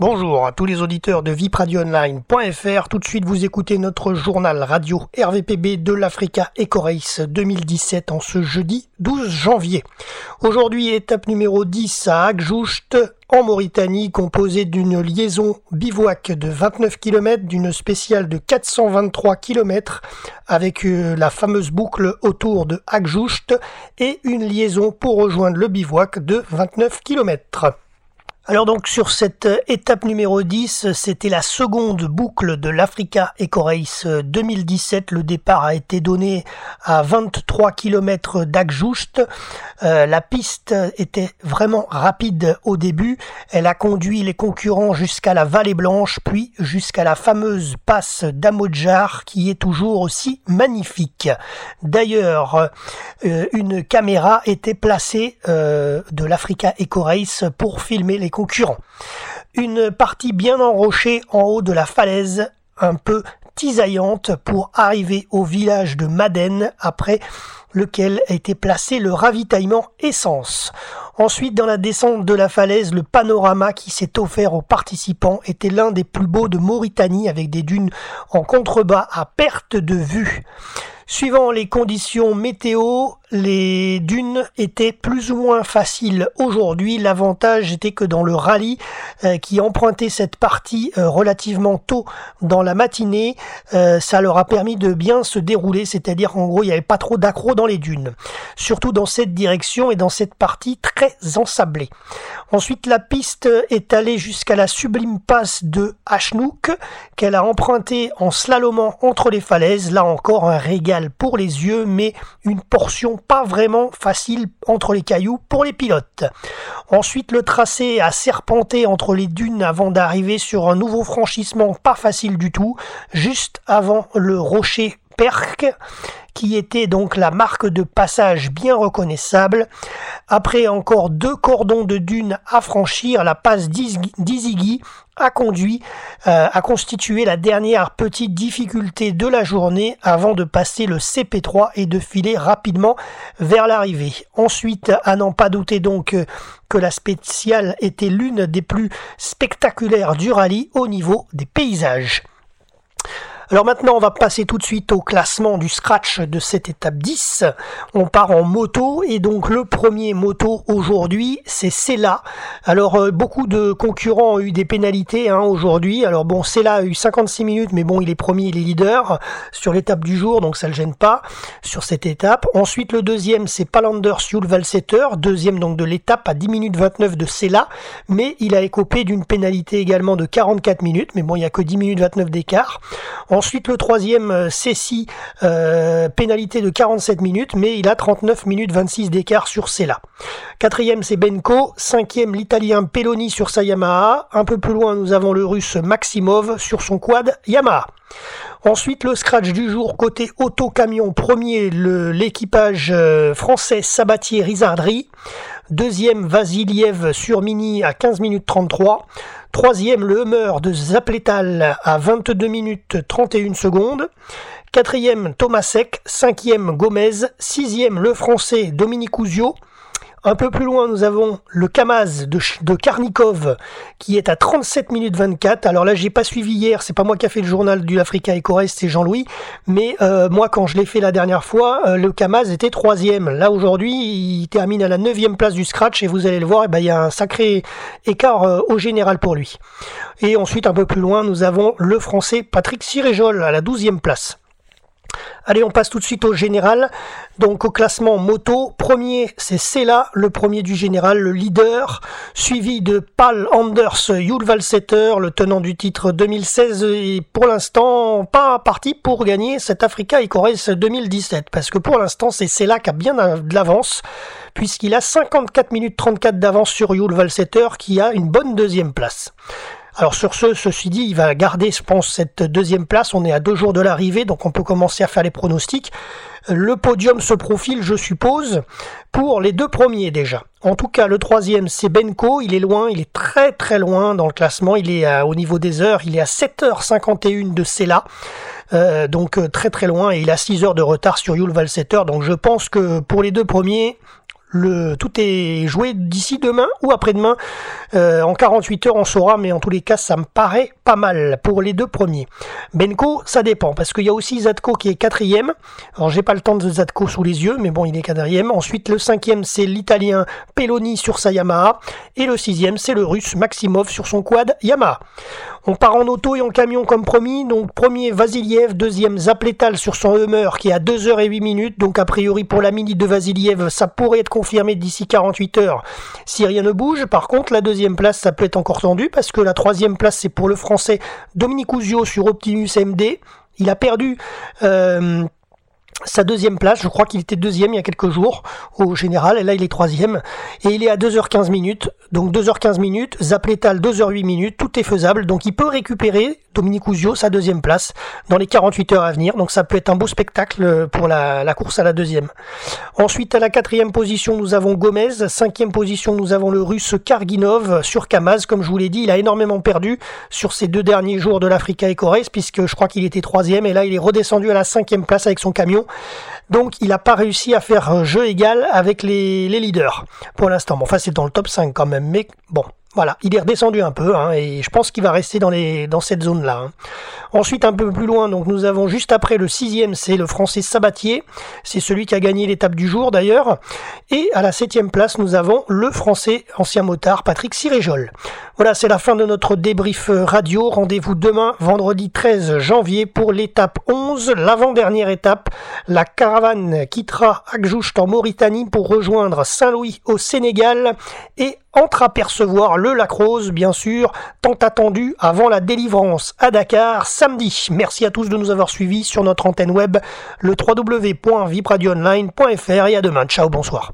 Bonjour à tous les auditeurs de vipradioonline.fr. Tout de suite, vous écoutez notre journal radio RVPB de l'Africa Ecorace 2017 en ce jeudi 12 janvier. Aujourd'hui, étape numéro 10 à Agjoust en Mauritanie, composée d'une liaison bivouac de 29 km, d'une spéciale de 423 km, avec euh, la fameuse boucle autour de Agjoust et une liaison pour rejoindre le bivouac de 29 km. Alors donc sur cette euh, étape numéro 10, c'était la seconde boucle de l'Africa Eco Race 2017. Le départ a été donné à 23 km d'Agjoust. Euh, la piste était vraiment rapide au début. Elle a conduit les concurrents jusqu'à la Vallée Blanche, puis jusqu'à la fameuse passe d'Amodjar qui est toujours aussi magnifique. D'ailleurs, euh, une caméra était placée de l'Africa Eco pour filmer les concurrents. Une partie bien enrochée en haut de la falaise, un peu tisaillante pour arriver au village de Madène après lequel a été placé le ravitaillement essence. Ensuite, dans la descente de la falaise, le panorama qui s'est offert aux participants était l'un des plus beaux de Mauritanie avec des dunes en contrebas à perte de vue. Suivant les conditions météo, les dunes étaient plus ou moins faciles aujourd'hui. L'avantage était que dans le rallye euh, qui empruntait cette partie euh, relativement tôt dans la matinée, euh, ça leur a permis de bien se dérouler, c'est-à-dire qu'en gros il n'y avait pas trop d'accro dans les dunes, surtout dans cette direction et dans cette partie très ensablée. Ensuite la piste est allée jusqu'à la sublime passe de Hachnouk qu'elle a emprunté en slalomant entre les falaises. Là encore un régal pour les yeux, mais une portion pas vraiment facile entre les cailloux pour les pilotes. Ensuite, le tracé a serpenté entre les dunes avant d'arriver sur un nouveau franchissement pas facile du tout, juste avant le rocher Qui était donc la marque de passage bien reconnaissable. Après encore deux cordons de dunes à franchir, la passe d'Izigi a conduit euh, à constituer la dernière petite difficulté de la journée avant de passer le CP3 et de filer rapidement vers l'arrivée. Ensuite, à n'en pas douter donc que la spéciale était l'une des plus spectaculaires du rallye au niveau des paysages. Alors maintenant, on va passer tout de suite au classement du scratch de cette étape 10. On part en moto et donc le premier moto aujourd'hui, c'est Cela. Alors euh, beaucoup de concurrents ont eu des pénalités hein, aujourd'hui. Alors bon, Cela a eu 56 minutes, mais bon, il est premier, il est leader sur l'étape du jour, donc ça le gêne pas sur cette étape. Ensuite, le deuxième, c'est Palander Sul Valsetter, deuxième donc de l'étape à 10 minutes 29 de Cela, mais il a écopé d'une pénalité également de 44 minutes, mais bon, il y a que 10 minutes 29 d'écart. Ensuite, le troisième, euh, Cécy, euh, pénalité de 47 minutes, mais il a 39 minutes 26 d'écart sur Sela. Quatrième, c'est Benko. Cinquième, l'italien Pelloni sur sa Yamaha. Un peu plus loin, nous avons le russe Maximov sur son quad Yamaha. Ensuite, le scratch du jour côté auto-camion. Premier, l'équipage euh, français Sabatier Rizardry. Deuxième, Vasiliev sur Mini à 15 minutes 33. Troisième, le Hummer de Zapletal à 22 minutes 31 secondes. Quatrième, Thomasek. Cinquième, Gomez. Sixième, le Français Dominique Ouzio. Un peu plus loin, nous avons le Kamaz de, Karnikov qui est à 37 minutes 24. Alors là, j'ai pas suivi hier, c'est pas moi qui a fait le journal du Africa et Corrèze, c'est Jean-Louis. Mais euh, moi, quand je l'ai fait la dernière fois, euh, le Kamaz était troisième. Là aujourd'hui, il termine à la neuvième place du scratch et vous allez le voir, eh ben, il y a un sacré écart euh, au général pour lui. Et ensuite, un peu plus loin, nous avons le Français Patrick Siréjol à la douzième place. Allez, on passe tout de suite au général. Donc au classement moto, premier c'est Sela, le premier du général, le leader, suivi de Pal Anders Julvalsetter, le tenant du titre 2016 et pour l'instant pas parti pour gagner cet Africa Icores 2017 parce que pour l'instant c'est Sela qui a bien de l'avance puisqu'il a 54 minutes 34 d'avance sur Julvalsetter qui a une bonne deuxième place. Alors sur ce, ceci dit, il va garder, je pense, cette deuxième place. On est à deux jours de l'arrivée, donc on peut commencer à faire les pronostics. Le podium se profile, je suppose, pour les deux premiers déjà. En tout cas, le troisième, c'est Benko. Il est loin, il est très très loin dans le classement. Il est au niveau des heures, il est à 7h51 de Sela. Euh, donc euh, très très loin et il a 6 heures de retard sur Yul Valsetter. Donc je pense que pour les deux premiers, le, tout est joué d'ici demain ou après-demain. Euh, en 48 heures, on saura, mais en tous les cas, ça me paraît pas mal pour les deux premiers. Benko, ça dépend, parce qu'il y a aussi Zadko qui est quatrième. Alors, j'ai pas le temps de Zadko sous les yeux, mais bon, il est quatrième. Ensuite, le cinquième, c'est l'italien Peloni sur sa Yamaha. Et le sixième, c'est le russe Maximov sur son quad Yamaha. On part en auto et en camion comme promis. Donc, premier Vasiliev, deuxième Zapletal sur son Hummer qui est à 2h08 minutes. Donc, a priori, pour la mini de Vasiliev, ça pourrait être confirmé d'ici 48 heures si rien ne bouge. Par contre, la deuxième place, ça peut être encore tendu parce que la troisième place, c'est pour le français Dominique Ouzio sur Optimus MD. Il a perdu euh, sa deuxième place. Je crois qu'il était deuxième il y a quelques jours au général, et là il est troisième. Et il est à 2h15 minutes. Donc 2h15 minutes, Zapletal 2h08 minutes, tout est faisable. Donc il peut récupérer Dominique Ouzio sa deuxième place dans les 48 heures à venir. Donc ça peut être un beau spectacle pour la, la course à la deuxième. Ensuite à la quatrième position nous avons Gomez. Cinquième position nous avons le russe Karginov sur Kamaz. Comme je vous l'ai dit, il a énormément perdu sur ces deux derniers jours de l'Africa et Corée puisque je crois qu'il était troisième et là il est redescendu à la cinquième place avec son camion. Donc il n'a pas réussi à faire jeu égal avec les, les leaders pour l'instant. Bon, enfin c'est dans le top 5 quand même, mais bon, voilà, il est redescendu un peu hein, et je pense qu'il va rester dans, les, dans cette zone-là. Hein. Ensuite, un peu plus loin, donc nous avons juste après le sixième, c'est le Français Sabatier. C'est celui qui a gagné l'étape du jour d'ailleurs. Et à la septième place, nous avons le Français ancien motard Patrick Siréjol. Voilà, c'est la fin de notre débrief radio. Rendez-vous demain, vendredi 13 janvier, pour l'étape 11, l'avant-dernière étape. La caravane quittera Akjoucht en Mauritanie pour rejoindre Saint-Louis au Sénégal et entreapercevoir le Lacrose, bien sûr, tant attendu avant la délivrance à Dakar samedi. Merci à tous de nous avoir suivis sur notre antenne web, le www.vipradioonline.fr et à demain. Ciao, bonsoir.